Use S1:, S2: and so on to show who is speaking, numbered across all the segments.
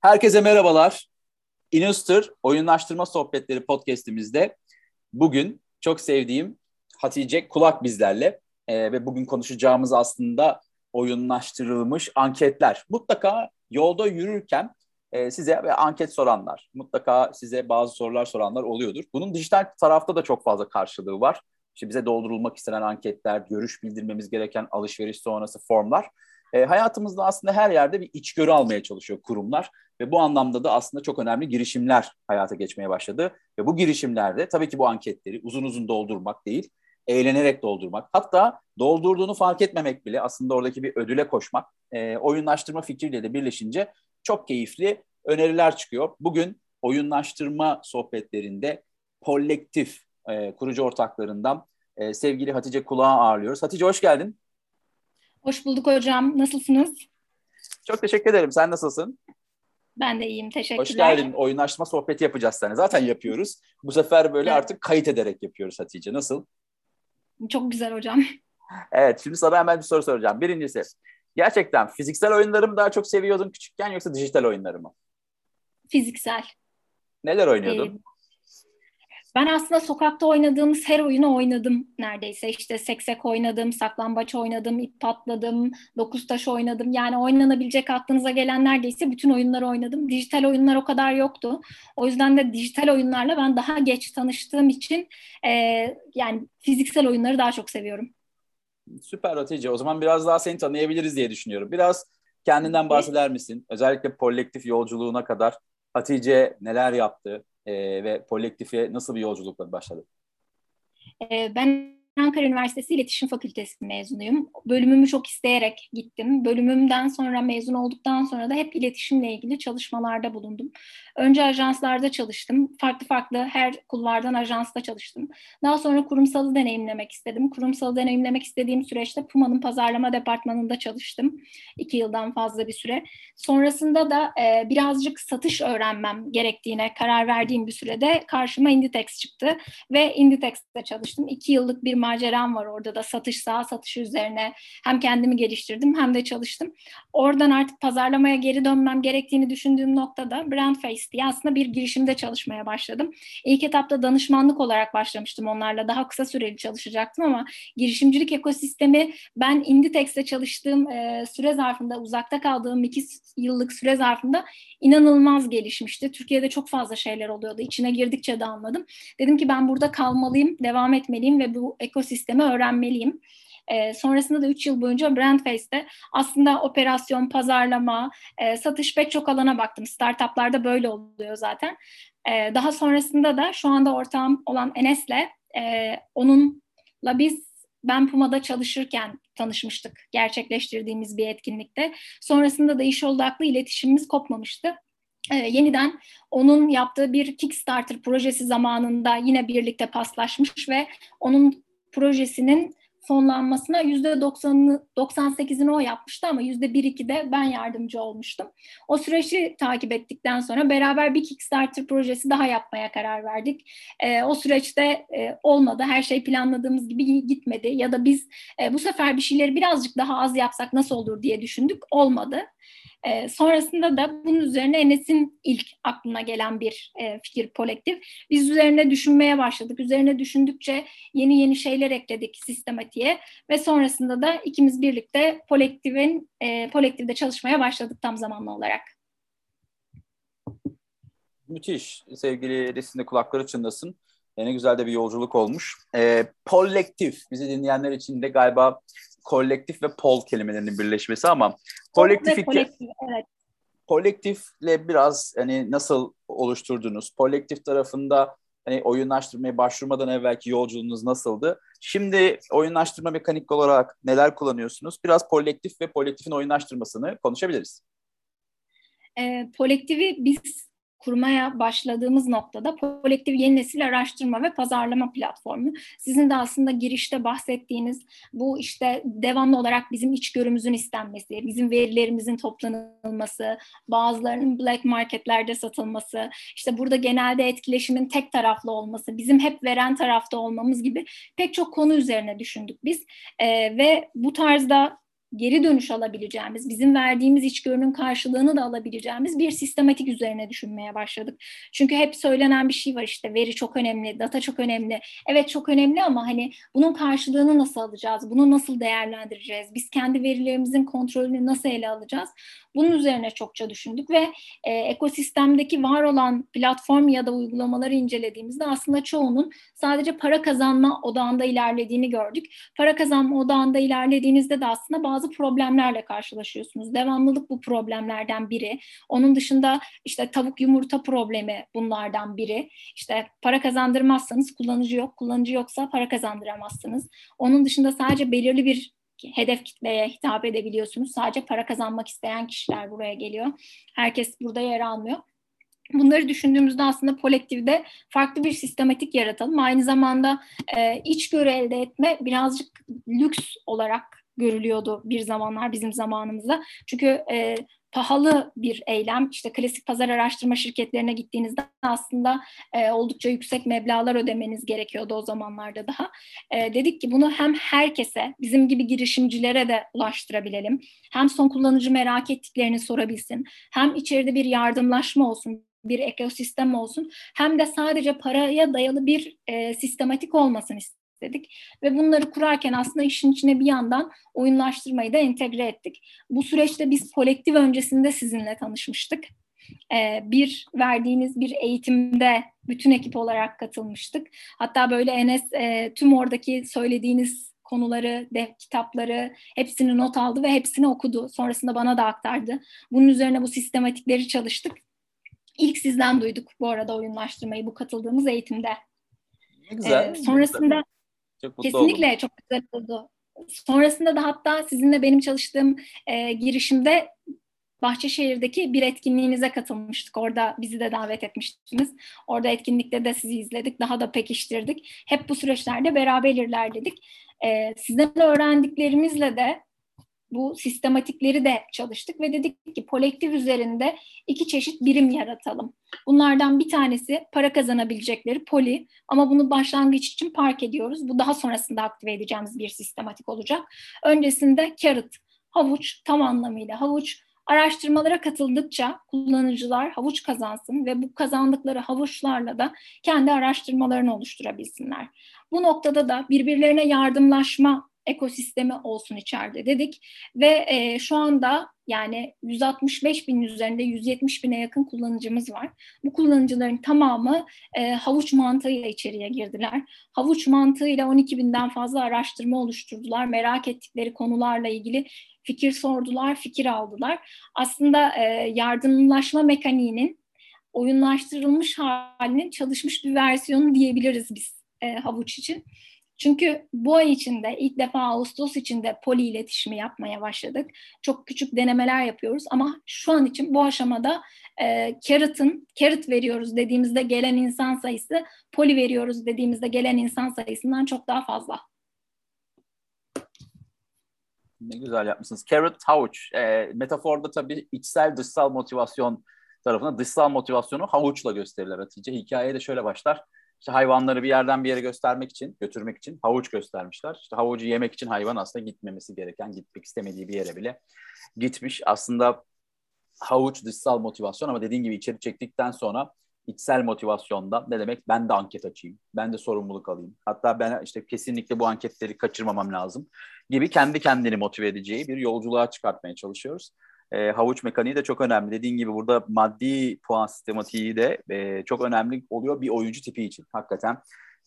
S1: Herkese merhabalar. Inuster Oyunlaştırma Sohbetleri podcastimizde bugün çok sevdiğim Hatice Kulak bizlerle ee, ve bugün konuşacağımız aslında oyunlaştırılmış anketler. Mutlaka yolda yürürken e, size ve anket soranlar, mutlaka size bazı sorular soranlar oluyordur. Bunun dijital tarafta da çok fazla karşılığı var. İşte bize doldurulmak istenen anketler, görüş bildirmemiz gereken alışveriş sonrası formlar. E, hayatımızda aslında her yerde bir içgörü almaya çalışıyor kurumlar ve bu anlamda da aslında çok önemli girişimler hayata geçmeye başladı. Ve bu girişimlerde tabii ki bu anketleri uzun uzun doldurmak değil, eğlenerek doldurmak. Hatta doldurduğunu fark etmemek bile aslında oradaki bir ödüle koşmak. E, oyunlaştırma fikriyle de birleşince çok keyifli öneriler çıkıyor. Bugün oyunlaştırma sohbetlerinde kolektif e, kurucu ortaklarından e, sevgili Hatice Kulağı ağırlıyoruz. Hatice hoş geldin.
S2: Hoş bulduk hocam. Nasılsınız?
S1: Çok teşekkür ederim. Sen nasılsın?
S2: Ben de iyiyim. Teşekkürler.
S1: Hoş geldin. Oyunlaşma sohbeti yapacağız sana. Zaten yapıyoruz. Bu sefer böyle evet. artık kayıt ederek yapıyoruz Hatice. Nasıl?
S2: Çok güzel hocam.
S1: Evet. Şimdi sana hemen bir soru soracağım. Birincisi, gerçekten fiziksel oyunları mı daha çok seviyordun küçükken yoksa dijital oyunları mı?
S2: Fiziksel.
S1: Neler oynuyordun? Ee,
S2: ben aslında sokakta oynadığımız her oyunu oynadım neredeyse. İşte seksek oynadım, saklambaç oynadım, ip patladım, dokuz taş oynadım. Yani oynanabilecek aklınıza gelen neredeyse bütün oyunları oynadım. Dijital oyunlar o kadar yoktu. O yüzden de dijital oyunlarla ben daha geç tanıştığım için e, yani fiziksel oyunları daha çok seviyorum.
S1: Süper Hatice. O zaman biraz daha seni tanıyabiliriz diye düşünüyorum. Biraz kendinden bahseder misin? Özellikle kolektif yolculuğuna kadar Hatice neler yaptı? E, ve kolektife nasıl bir yolculukla başladı?
S2: E, ben Ankara Üniversitesi İletişim Fakültesi mezunuyum. Bölümümü çok isteyerek gittim. Bölümümden sonra mezun olduktan sonra da hep iletişimle ilgili çalışmalarda bulundum. Önce ajanslarda çalıştım. Farklı farklı her kulvardan ajansta çalıştım. Daha sonra kurumsalı deneyimlemek istedim. Kurumsalı deneyimlemek istediğim süreçte Puma'nın pazarlama departmanında çalıştım. İki yıldan fazla bir süre. Sonrasında da e, birazcık satış öğrenmem gerektiğine karar verdiğim bir sürede karşıma Inditex çıktı ve Inditex'te çalıştım. İki yıllık bir maceram var orada da satış sağ satış üzerine hem kendimi geliştirdim hem de çalıştım. Oradan artık pazarlamaya geri dönmem gerektiğini düşündüğüm noktada Brand Face diye aslında bir girişimde çalışmaya başladım. İlk etapta danışmanlık olarak başlamıştım onlarla. Daha kısa süreli çalışacaktım ama girişimcilik ekosistemi ben Inditex'te çalıştığım e, süre zarfında uzakta kaldığım iki yıllık süre zarfında inanılmaz gelişmişti. Türkiye'de çok fazla şeyler oluyordu. İçine girdikçe de anladım. Dedim ki ben burada kalmalıyım, devam etmeliyim ve bu ekosistemi öğrenmeliyim. E, sonrasında da 3 yıl boyunca Brandface'de aslında operasyon, pazarlama, e, satış pek çok alana baktım. Startuplarda böyle oluyor zaten. E, daha sonrasında da şu anda ortağım olan Enes'le e, onunla biz ben Puma'da çalışırken tanışmıştık gerçekleştirdiğimiz bir etkinlikte. Sonrasında da iş odaklı iletişimimiz kopmamıştı. Ee, yeniden onun yaptığı bir Kickstarter projesi zamanında yine birlikte paslaşmış ve onun projesinin fonlanmasına yüzde 90'ını 98'ini o yapmıştı ama yüzde 1 de ben yardımcı olmuştum. O süreci takip ettikten sonra beraber bir Kickstarter projesi daha yapmaya karar verdik. E, o süreçte e, olmadı. Her şey planladığımız gibi gitmedi ya da biz e, bu sefer bir şeyleri birazcık daha az yapsak nasıl olur diye düşündük. Olmadı. E, sonrasında da bunun üzerine Enes'in ilk aklına gelen bir e, fikir kolektif. Biz üzerine düşünmeye başladık. Üzerine düşündükçe yeni yeni şeyler ekledik sistematiğe ve sonrasında da ikimiz birlikte kolektifin e, kolektifde çalışmaya başladık tam zamanlı olarak.
S1: Müthiş. Sevgili Resim'de kulakları çınlasın. Ne güzel de bir yolculuk olmuş. E, kolektif, bizi dinleyenler için de galiba kolektif ve pol kelimelerinin birleşmesi ama kolektif, kolektif, evet. kolektifle biraz hani nasıl oluşturdunuz? Kolektif tarafında hani oyunlaştırmaya başvurmadan evvelki yolculuğunuz nasıldı? Şimdi oyunlaştırma mekanik olarak neler kullanıyorsunuz? Biraz kolektif ve kolektifin oyunlaştırmasını konuşabiliriz.
S2: E, kolektifi biz kurmaya başladığımız noktada kolektif yeni nesil araştırma ve pazarlama platformu. Sizin de aslında girişte bahsettiğiniz bu işte devamlı olarak bizim içgörümüzün istenmesi, bizim verilerimizin toplanılması, bazılarının black marketlerde satılması, işte burada genelde etkileşimin tek taraflı olması, bizim hep veren tarafta olmamız gibi pek çok konu üzerine düşündük biz. ee, ve bu tarzda geri dönüş alabileceğimiz, bizim verdiğimiz içgörünün karşılığını da alabileceğimiz bir sistematik üzerine düşünmeye başladık. Çünkü hep söylenen bir şey var işte veri çok önemli, data çok önemli. Evet çok önemli ama hani bunun karşılığını nasıl alacağız, bunu nasıl değerlendireceğiz, biz kendi verilerimizin kontrolünü nasıl ele alacağız? Bunun üzerine çokça düşündük ve e, ekosistemdeki var olan platform ya da uygulamaları incelediğimizde aslında çoğunun sadece para kazanma odağında ilerlediğini gördük. Para kazanma odağında ilerlediğinizde de aslında bazı problemlerle karşılaşıyorsunuz. Devamlılık bu problemlerden biri. Onun dışında işte tavuk yumurta problemi bunlardan biri. İşte para kazandırmazsanız kullanıcı yok, kullanıcı yoksa para kazandıramazsınız. Onun dışında sadece belirli bir hedef kitleye hitap edebiliyorsunuz. Sadece para kazanmak isteyen kişiler buraya geliyor. Herkes burada yer almıyor. Bunları düşündüğümüzde aslında kolektifde farklı bir sistematik yaratalım. Aynı zamanda e, içgörü elde etme birazcık lüks olarak görülüyordu bir zamanlar bizim zamanımızda. Çünkü e, pahalı bir eylem. İşte klasik pazar araştırma şirketlerine gittiğinizde aslında e, oldukça yüksek meblalar ödemeniz gerekiyordu o zamanlarda daha. E, dedik ki bunu hem herkese, bizim gibi girişimcilere de ulaştırabilelim. Hem son kullanıcı merak ettiklerini sorabilsin. Hem içeride bir yardımlaşma olsun, bir ekosistem olsun. Hem de sadece paraya dayalı bir e, sistematik olmasın istedik istedik. Ve bunları kurarken aslında işin içine bir yandan oyunlaştırmayı da entegre ettik. Bu süreçte biz kolektif öncesinde sizinle tanışmıştık. Ee, bir verdiğiniz bir eğitimde bütün ekip olarak katılmıştık. Hatta böyle Enes e, tüm oradaki söylediğiniz konuları, de, kitapları hepsini not aldı ve hepsini okudu. Sonrasında bana da aktardı. Bunun üzerine bu sistematikleri çalıştık. İlk sizden duyduk bu arada oyunlaştırmayı bu katıldığımız eğitimde.
S1: Ne güzel.
S2: Ee, sonrasında çok mutlu Kesinlikle oldum. çok güzel oldu. Sonrasında da hatta sizinle benim çalıştığım e, girişimde Bahçeşehir'deki bir etkinliğinize katılmıştık. Orada bizi de davet etmiştiniz. Orada etkinlikte de sizi izledik. Daha da pekiştirdik. Hep bu süreçlerde beraber ilerledik. Ee, sizden öğrendiklerimizle de bu sistematikleri de çalıştık ve dedik ki kolektif üzerinde iki çeşit birim yaratalım. Bunlardan bir tanesi para kazanabilecekleri poli ama bunu başlangıç için park ediyoruz. Bu daha sonrasında aktive edeceğimiz bir sistematik olacak. Öncesinde carrot, havuç tam anlamıyla havuç araştırmalara katıldıkça kullanıcılar havuç kazansın ve bu kazandıkları havuçlarla da kendi araştırmalarını oluşturabilsinler. Bu noktada da birbirlerine yardımlaşma ekosistemi olsun içeride dedik ve e, şu anda yani 165 bin üzerinde 170 bine yakın kullanıcımız var. Bu kullanıcıların tamamı e, havuç mantığıyla içeriye girdiler. Havuç mantığıyla 12 binden fazla araştırma oluşturdular. Merak ettikleri konularla ilgili fikir sordular, fikir aldılar. Aslında e, yardımlaşma mekaniğinin oyunlaştırılmış halinin çalışmış bir versiyonu diyebiliriz biz e, havuç için. Çünkü bu ay içinde ilk defa Ağustos içinde poli iletişimi yapmaya başladık. Çok küçük denemeler yapıyoruz ama şu an için bu aşamada e, carrot'ın, carrot veriyoruz dediğimizde gelen insan sayısı, poli veriyoruz dediğimizde gelen insan sayısından çok daha fazla.
S1: Ne güzel yapmışsınız. Carrot havuç. E, metaforda tabii içsel dışsal motivasyon tarafına dışsal motivasyonu havuçla gösterilir Hatice. Hikaye de şöyle başlar işte hayvanları bir yerden bir yere göstermek için, götürmek için havuç göstermişler. İşte havucu yemek için hayvan aslında gitmemesi gereken, gitmek istemediği bir yere bile gitmiş. Aslında havuç dışsal motivasyon ama dediğin gibi içeri çektikten sonra içsel motivasyonda ne demek? Ben de anket açayım. Ben de sorumluluk alayım. Hatta ben işte kesinlikle bu anketleri kaçırmamam lazım gibi kendi kendini motive edeceği bir yolculuğa çıkartmaya çalışıyoruz e, havuç mekaniği de çok önemli. Dediğin gibi burada maddi puan sistematiği de e, çok önemli oluyor bir oyuncu tipi için. Hakikaten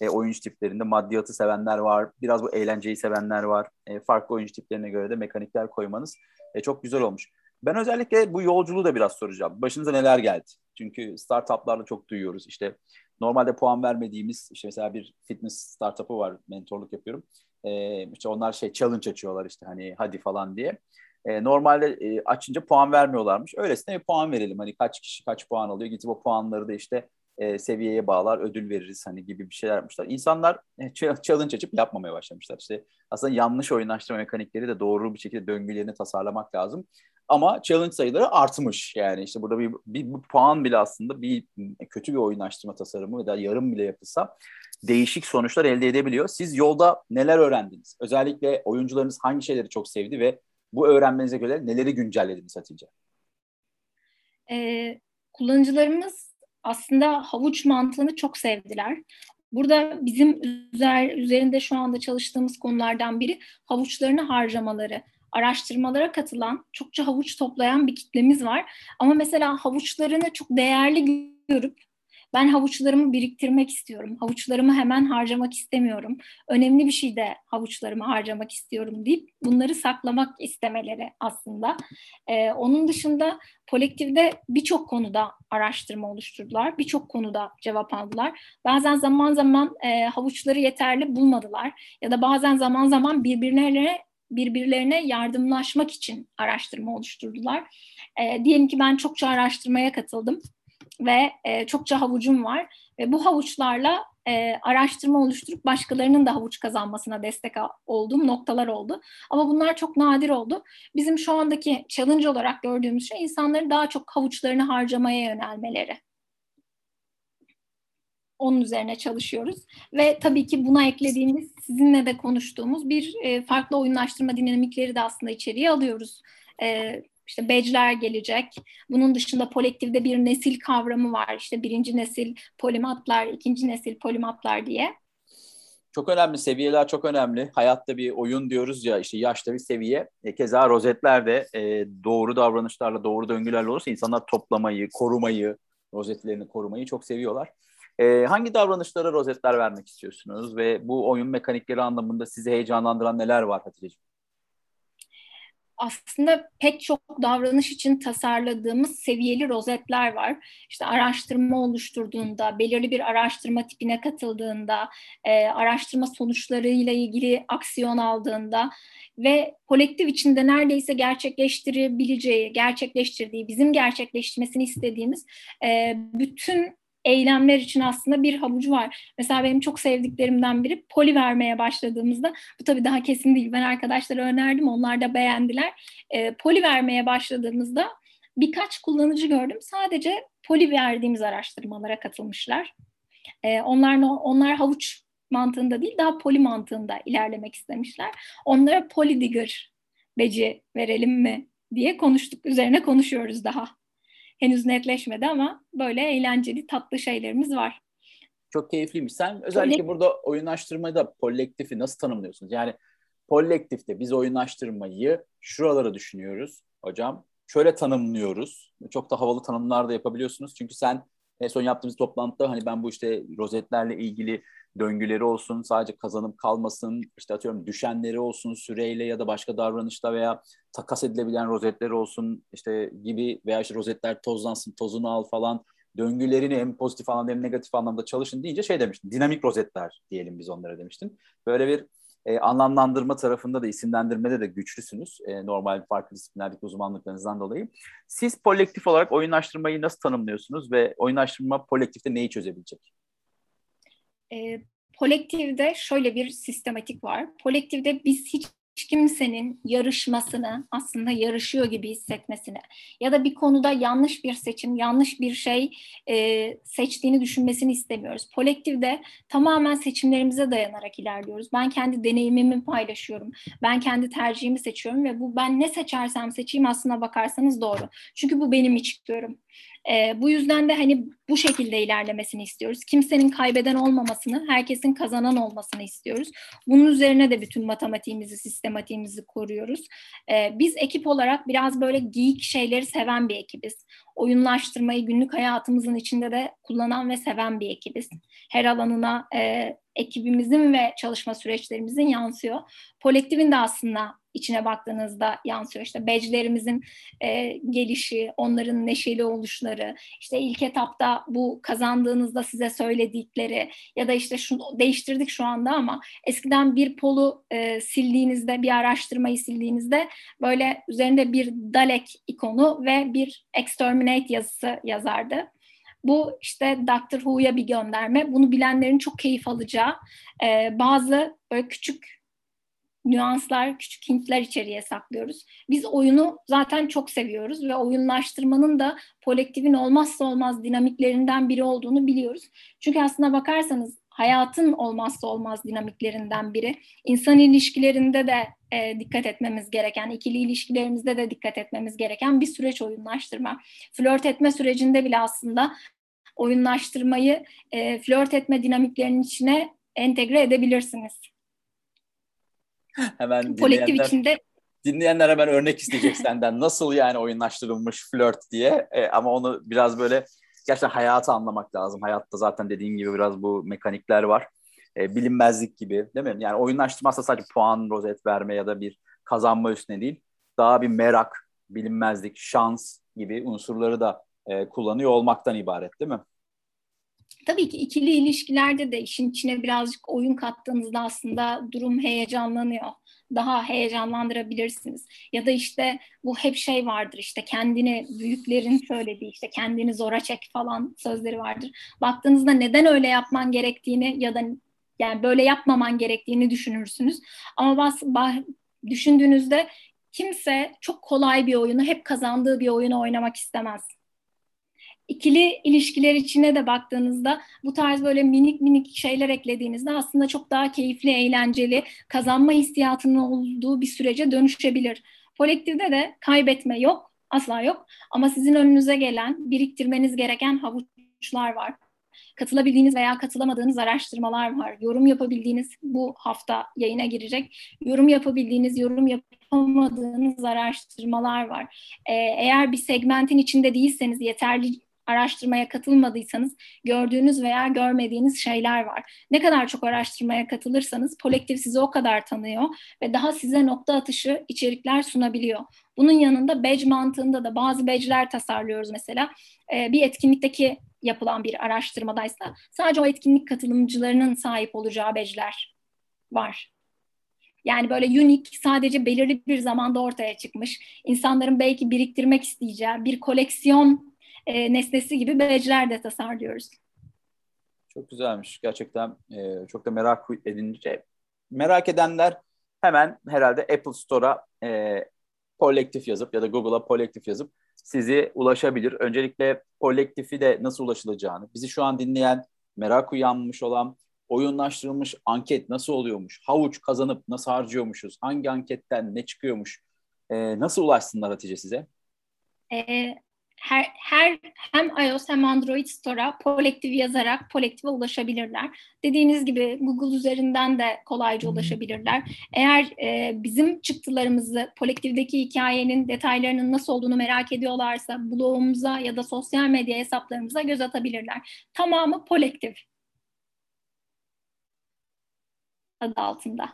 S1: e, oyuncu tiplerinde maddiyatı sevenler var, biraz bu eğlenceyi sevenler var. E, farklı oyuncu tiplerine göre de mekanikler koymanız e, çok güzel olmuş. Ben özellikle bu yolculuğu da biraz soracağım. Başınıza neler geldi? Çünkü startuplarda çok duyuyoruz. İşte normalde puan vermediğimiz, işte mesela bir fitness startup'ı var, mentorluk yapıyorum. E, işte onlar şey challenge açıyorlar işte hani hadi falan diye. E, normalde e, açınca puan vermiyorlarmış. Öylesine bir puan verelim. Hani kaç kişi kaç puan alıyor. Gidip o puanları da işte e, seviyeye bağlar, ödül veririz hani gibi bir şeyler yapmışlar. İnsanlar e, challenge açıp yapmamaya başlamışlar. İşte aslında yanlış oyunlaştırma mekanikleri de doğru bir şekilde döngülerini tasarlamak lazım. Ama challenge sayıları artmış. Yani işte burada bir, bir, bir puan bile aslında bir kötü bir oyunlaştırma tasarımı veya yarım bile yapılsa değişik sonuçlar elde edebiliyor. Siz yolda neler öğrendiniz? Özellikle oyuncularınız hangi şeyleri çok sevdi ve Bu öğrenmenize göre neleri güncellediniz Hatice?
S2: Ee, kullanıcılarımız aslında havuç mantığını çok sevdiler. Burada bizim üzer, üzerinde şu anda çalıştığımız konulardan biri havuçlarını harcamaları. Araştırmalara katılan, çokça havuç toplayan bir kitlemiz var. Ama mesela havuçlarını çok değerli görüp ben havuçlarımı biriktirmek istiyorum. Havuçlarımı hemen harcamak istemiyorum. Önemli bir şey de havuçlarımı harcamak istiyorum deyip bunları saklamak istemeleri aslında. Ee, onun dışında kolektifde birçok konuda araştırma oluşturdular. Birçok konuda cevap aldılar. Bazen zaman zaman e, havuçları yeterli bulmadılar. Ya da bazen zaman zaman birbirlerine birbirlerine yardımlaşmak için araştırma oluşturdular. E, diyelim ki ben çokça araştırmaya katıldım ve e, çokça havucum var ve bu havuçlarla e, araştırma oluşturup başkalarının da havuç kazanmasına destek olduğum noktalar oldu. Ama bunlar çok nadir oldu. Bizim şu andaki challenge olarak gördüğümüz şey insanların daha çok havuçlarını harcamaya yönelmeleri. Onun üzerine çalışıyoruz. Ve tabii ki buna eklediğimiz, sizinle de konuştuğumuz bir e, farklı oyunlaştırma dinamikleri de aslında içeriye alıyoruz. E, işte badge'ler gelecek. Bunun dışında kolektifde bir nesil kavramı var. İşte birinci nesil polimatlar, ikinci nesil polimatlar diye.
S1: Çok önemli, seviyeler çok önemli. Hayatta bir oyun diyoruz ya, işte yaşta bir seviye. E, keza rozetler de e, doğru davranışlarla, doğru döngülerle olursa insanlar toplamayı, korumayı, rozetlerini korumayı çok seviyorlar. E, hangi davranışlara rozetler vermek istiyorsunuz ve bu oyun mekanikleri anlamında sizi heyecanlandıran neler var Hatice'ciğim?
S2: Aslında pek çok davranış için tasarladığımız seviyeli rozetler var. İşte araştırma oluşturduğunda, belirli bir araştırma tipine katıldığında, e, araştırma sonuçlarıyla ilgili aksiyon aldığında ve kolektif içinde neredeyse gerçekleştirebileceği, gerçekleştirdiği, bizim gerçekleştirmesini istediğimiz e, bütün eylemler için aslında bir havucu var. Mesela benim çok sevdiklerimden biri poli vermeye başladığımızda, bu tabii daha kesin değil, ben arkadaşlara önerdim, onlar da beğendiler. E, poli vermeye başladığımızda birkaç kullanıcı gördüm, sadece poli verdiğimiz araştırmalara katılmışlar. E, onlar, onlar havuç mantığında değil, daha poli mantığında ilerlemek istemişler. Onlara poli digger beci verelim mi diye konuştuk, üzerine konuşuyoruz daha henüz netleşmedi ama böyle eğlenceli tatlı şeylerimiz var.
S1: Çok keyifliymiş. Sen özellikle Kolek... burada oyunlaştırmada kolektifi nasıl tanımlıyorsunuz? Yani kolektifte biz oyunlaştırmayı şuraları düşünüyoruz hocam. Şöyle tanımlıyoruz. Çok da havalı tanımlar da yapabiliyorsunuz. Çünkü sen en son yaptığımız toplantıda hani ben bu işte rozetlerle ilgili döngüleri olsun, sadece kazanıp kalmasın, işte atıyorum düşenleri olsun süreyle ya da başka davranışta veya takas edilebilen rozetleri olsun işte gibi veya işte rozetler tozlansın, tozunu al falan döngülerini hem pozitif anlamda hem negatif anlamda çalışın deyince şey demiştim. Dinamik rozetler diyelim biz onlara demiştim. Böyle bir e, anlamlandırma tarafında da isimlendirmede de güçlüsünüz. E, normal farklı disiplinlerdeki uzmanlıklarınızdan dolayı. Siz kolektif olarak oyunlaştırmayı nasıl tanımlıyorsunuz ve oyunlaştırma kolektifte neyi çözebilecek?
S2: E, kolektifde şöyle bir sistematik var. Kolektifde biz hiç kimsenin yarışmasını aslında yarışıyor gibi hissetmesini ya da bir konuda yanlış bir seçim, yanlış bir şey e, seçtiğini düşünmesini istemiyoruz. Kolektifde tamamen seçimlerimize dayanarak ilerliyoruz. Ben kendi deneyimimi paylaşıyorum. Ben kendi tercihimi seçiyorum ve bu ben ne seçersem seçeyim aslına bakarsanız doğru. Çünkü bu benim içgörüm. E, bu yüzden de hani bu şekilde ilerlemesini istiyoruz. Kimsenin kaybeden olmamasını, herkesin kazanan olmasını istiyoruz. Bunun üzerine de bütün matematiğimizi, sistematiğimizi koruyoruz. E, biz ekip olarak biraz böyle geek şeyleri seven bir ekibiz. Oyunlaştırmayı günlük hayatımızın içinde de kullanan ve seven bir ekibiz. Her alanına e, ekibimizin ve çalışma süreçlerimizin yansıyor. Kolektifin de aslında içine baktığınızda yansıyor. İşte badge'lerimizin e, gelişi, onların neşeli oluşları, işte ilk etapta bu kazandığınızda size söyledikleri ya da işte şunu değiştirdik şu anda ama eskiden bir polu e, sildiğinizde, bir araştırmayı sildiğinizde böyle üzerinde bir Dalek ikonu ve bir exterminate yazısı yazardı. Bu işte Doctor Who'ya bir gönderme. Bunu bilenlerin çok keyif alacağı e, bazı böyle küçük nüanslar, küçük hintler içeriye saklıyoruz. Biz oyunu zaten çok seviyoruz ve oyunlaştırmanın da kolektifin olmazsa olmaz dinamiklerinden biri olduğunu biliyoruz. Çünkü aslına bakarsanız hayatın olmazsa olmaz dinamiklerinden biri. İnsan ilişkilerinde de e, dikkat etmemiz gereken, ikili ilişkilerimizde de dikkat etmemiz gereken bir süreç oyunlaştırma. Flört etme sürecinde bile aslında oyunlaştırmayı e, flört etme dinamiklerinin içine entegre edebilirsiniz.
S1: Hemen Kolektif içinde dinleyenler hemen örnek isteyecek senden. Nasıl yani oyunlaştırılmış flört diye. E, ama onu biraz böyle gerçekten hayatı anlamak lazım. Hayatta zaten dediğin gibi biraz bu mekanikler var. E, bilinmezlik gibi değil mi? Yani oyunlaştırmazsa sadece puan, rozet verme ya da bir kazanma üstüne değil. Daha bir merak, bilinmezlik, şans gibi unsurları da e, kullanıyor olmaktan ibaret değil mi?
S2: Tabii ki ikili ilişkilerde de işin içine birazcık oyun kattığınızda aslında durum heyecanlanıyor. Daha heyecanlandırabilirsiniz. Ya da işte bu hep şey vardır işte kendini büyüklerin söylediği işte kendini zora çek falan sözleri vardır. Baktığınızda neden öyle yapman gerektiğini ya da yani böyle yapmaman gerektiğini düşünürsünüz. Ama bas, bah, düşündüğünüzde kimse çok kolay bir oyunu, hep kazandığı bir oyunu oynamak istemez. İkili ilişkiler içine de baktığınızda bu tarz böyle minik minik şeyler eklediğinizde aslında çok daha keyifli, eğlenceli, kazanma hissiyatının olduğu bir sürece dönüşebilir. Kolektifte de kaybetme yok, asla yok. Ama sizin önünüze gelen, biriktirmeniz gereken havuçlar var katılabildiğiniz veya katılamadığınız araştırmalar var. Yorum yapabildiğiniz bu hafta yayına girecek. Yorum yapabildiğiniz, yorum yapamadığınız araştırmalar var. Ee, eğer bir segmentin içinde değilseniz yeterli araştırmaya katılmadıysanız gördüğünüz veya görmediğiniz şeyler var. Ne kadar çok araştırmaya katılırsanız kolektif sizi o kadar tanıyor ve daha size nokta atışı içerikler sunabiliyor. Bunun yanında badge mantığında da bazı badge'ler tasarlıyoruz mesela. Bir etkinlikteki yapılan bir araştırmadaysa sadece o etkinlik katılımcılarının sahip olacağı badge'ler var. Yani böyle unique sadece belirli bir zamanda ortaya çıkmış. insanların belki biriktirmek isteyeceği bir koleksiyon e, nesnesi gibi badge'ler de tasarlıyoruz.
S1: Çok güzelmiş. Gerçekten e, çok da merak edince. Merak edenler hemen herhalde Apple Store'a e, kolektif yazıp ya da Google'a kolektif yazıp sizi ulaşabilir. Öncelikle kolektifi de nasıl ulaşılacağını, bizi şu an dinleyen, merak uyanmış olan, oyunlaştırılmış anket nasıl oluyormuş, havuç kazanıp nasıl harcıyormuşuz, hangi anketten ne çıkıyormuş, e, nasıl ulaşsınlar Hatice size?
S2: E, her, her hem iOS hem Android Store'a Polektif yazarak Polektif'e ulaşabilirler. Dediğiniz gibi Google üzerinden de kolayca ulaşabilirler. Eğer e, bizim çıktılarımızı Polektif'deki hikayenin detaylarının nasıl olduğunu merak ediyorlarsa blogumuza ya da sosyal medya hesaplarımıza göz atabilirler. Tamamı Polektif adı altında.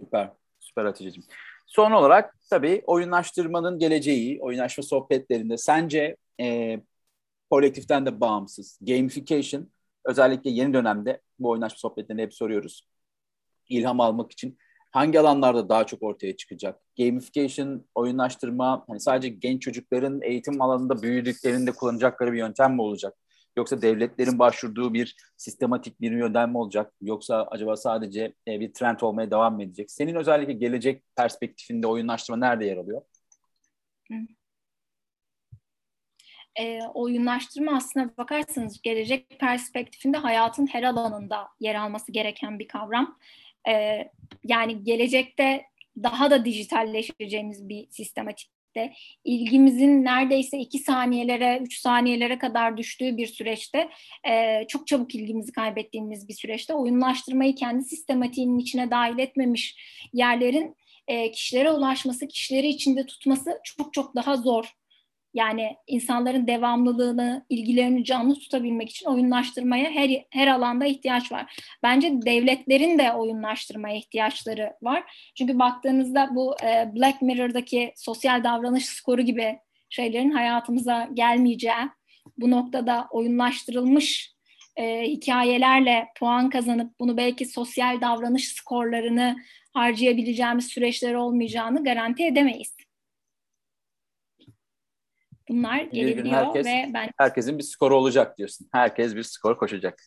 S1: Süper, süper Hatice'ciğim. Son olarak tabii oyunlaştırmanın geleceği, oyunlaşma sohbetlerinde sence e, kolektiften de bağımsız gamification özellikle yeni dönemde bu oyunlaşma sohbetlerini hep soruyoruz. İlham almak için hangi alanlarda daha çok ortaya çıkacak? Gamification, oyunlaştırma hani sadece genç çocukların eğitim alanında büyüdüklerinde kullanacakları bir yöntem mi olacak? Yoksa devletlerin başvurduğu bir sistematik bir yöntem mi olacak? Yoksa acaba sadece e, bir trend olmaya devam mı edecek? Senin özellikle gelecek perspektifinde oyunlaştırma nerede yer alıyor?
S2: E, oyunlaştırma aslında bakarsanız gelecek perspektifinde hayatın her alanında yer alması gereken bir kavram. E, yani gelecekte daha da dijitalleşeceğimiz bir sistematik süreçte ilgimizin neredeyse iki saniyelere, üç saniyelere kadar düştüğü bir süreçte e, çok çabuk ilgimizi kaybettiğimiz bir süreçte oyunlaştırmayı kendi sistematiğinin içine dahil etmemiş yerlerin e, kişilere ulaşması, kişileri içinde tutması çok çok daha zor yani insanların devamlılığını, ilgilerini canlı tutabilmek için oyunlaştırmaya her, her alanda ihtiyaç var. Bence devletlerin de oyunlaştırmaya ihtiyaçları var. Çünkü baktığınızda bu e, Black Mirror'daki sosyal davranış skoru gibi şeylerin hayatımıza gelmeyeceği, bu noktada oyunlaştırılmış e, hikayelerle puan kazanıp bunu belki sosyal davranış skorlarını harcayabileceğimiz süreçler olmayacağını garanti edemeyiz. Bunlar gelebiliyor herkes, ve ben...
S1: Herkesin bir skoru olacak diyorsun. Herkes bir skor koşacak.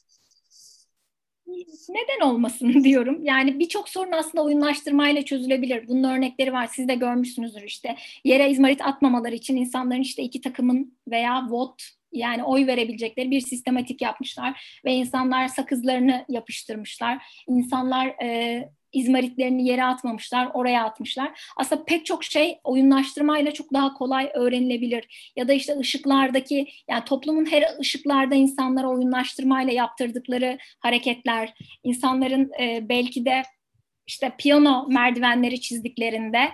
S2: Neden olmasın diyorum. Yani birçok sorun aslında oyunlaştırmayla çözülebilir. Bunun örnekleri var. Siz de görmüşsünüzdür işte. Yere izmarit atmamaları için insanların işte iki takımın veya vote yani oy verebilecekleri bir sistematik yapmışlar ve insanlar sakızlarını yapıştırmışlar. İnsanlar e, izmaritlerini yere atmamışlar, oraya atmışlar. Aslında pek çok şey oyunlaştırmayla çok daha kolay öğrenilebilir. Ya da işte ışıklardaki, yani toplumun her ışıklarda insanlara oyunlaştırmayla yaptırdıkları hareketler, insanların e, belki de işte piyano merdivenleri çizdiklerinde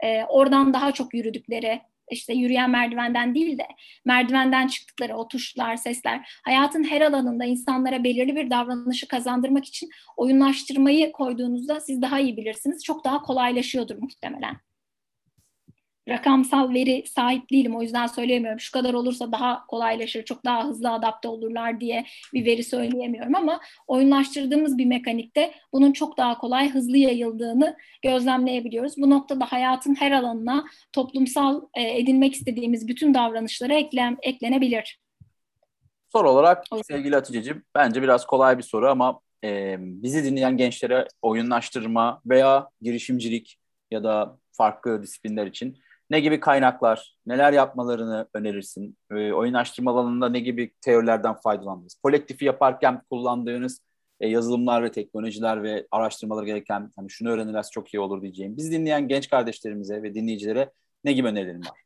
S2: e, oradan daha çok yürüdükleri, işte yürüyen merdivenden değil de merdivenden çıktıkları o tuşlar, sesler hayatın her alanında insanlara belirli bir davranışı kazandırmak için oyunlaştırmayı koyduğunuzda siz daha iyi bilirsiniz. Çok daha kolaylaşıyordur muhtemelen rakamsal veri sahip değilim o yüzden söyleyemiyorum. Şu kadar olursa daha kolaylaşır, çok daha hızlı adapte olurlar diye bir veri söyleyemiyorum ama oyunlaştırdığımız bir mekanikte bunun çok daha kolay, hızlı yayıldığını gözlemleyebiliyoruz. Bu noktada hayatın her alanına toplumsal e, edinmek istediğimiz bütün davranışlara eklen, eklenebilir.
S1: Soru olarak sevgili Hatice'ciğim bence biraz kolay bir soru ama e, bizi dinleyen gençlere oyunlaştırma veya girişimcilik ya da farklı disiplinler için ne gibi kaynaklar, neler yapmalarını önerirsin? E, oyun alanında ne gibi teorilerden faydalandınız? Kolektifi yaparken kullandığınız e, yazılımlar ve teknolojiler ve araştırmaları gereken hani şunu öğrenirlerse çok iyi olur diyeceğim. Biz dinleyen genç kardeşlerimize ve dinleyicilere ne gibi önerilerin var?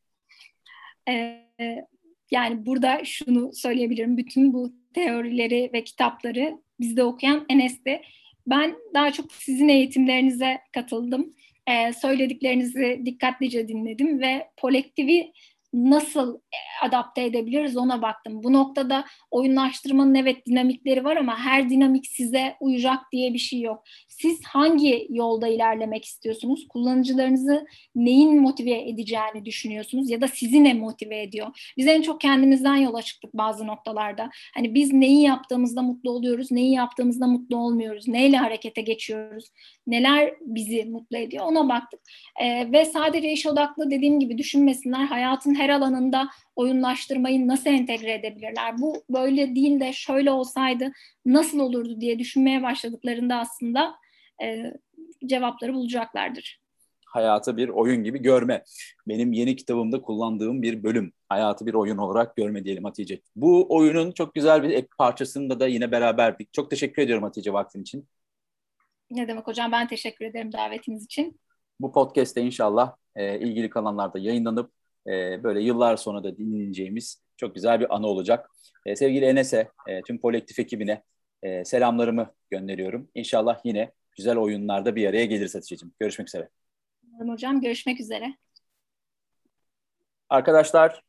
S2: Ee, yani burada şunu söyleyebilirim. Bütün bu teorileri ve kitapları bizde okuyan Enes'te. Ben daha çok sizin eğitimlerinize katıldım e, söylediklerinizi dikkatlice dinledim ve kolektivi nasıl e, adapte edebiliriz ona baktım. Bu noktada oyunlaştırmanın evet dinamikleri var ama her dinamik size uyacak diye bir şey yok. Siz hangi yolda ilerlemek istiyorsunuz? Kullanıcılarınızı neyin motive edeceğini düşünüyorsunuz ya da sizi ne motive ediyor? Biz en çok kendimizden yola çıktık bazı noktalarda. Hani biz neyi yaptığımızda mutlu oluyoruz, neyi yaptığımızda mutlu olmuyoruz, neyle harekete geçiyoruz, neler bizi mutlu ediyor ona baktık. Ee, ve sadece iş odaklı dediğim gibi düşünmesinler. Hayatın her alanında oyunlaştırmayı nasıl entegre edebilirler? Bu böyle değil de şöyle olsaydı nasıl olurdu diye düşünmeye başladıklarında aslında e, cevapları bulacaklardır.
S1: Hayatı bir oyun gibi görme. Benim yeni kitabımda kullandığım bir bölüm. Hayatı bir oyun olarak görme diyelim Hatice. Bu oyunun çok güzel bir parçasında da yine beraberdik. Çok teşekkür ediyorum Hatice vaktin için.
S2: Ne demek hocam ben teşekkür ederim davetiniz için.
S1: Bu podcast'te inşallah e, ilgili kanallarda yayınlanıp e, böyle yıllar sonra da dinleyeceğimiz çok güzel bir anı olacak. E, sevgili Enes'e, e, tüm kolektif ekibine e, selamlarımı gönderiyorum. İnşallah yine güzel oyunlarda bir araya geliriz Hatice'ciğim. Görüşmek üzere.
S2: Hocam. Görüşmek üzere.
S1: Arkadaşlar,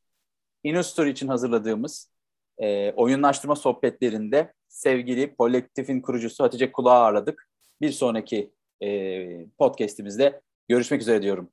S1: Inustur için hazırladığımız e, oyunlaştırma sohbetlerinde sevgili kolektifin kurucusu Hatice Kulağı ağırladık. Bir sonraki e, podcastimizde görüşmek üzere diyorum.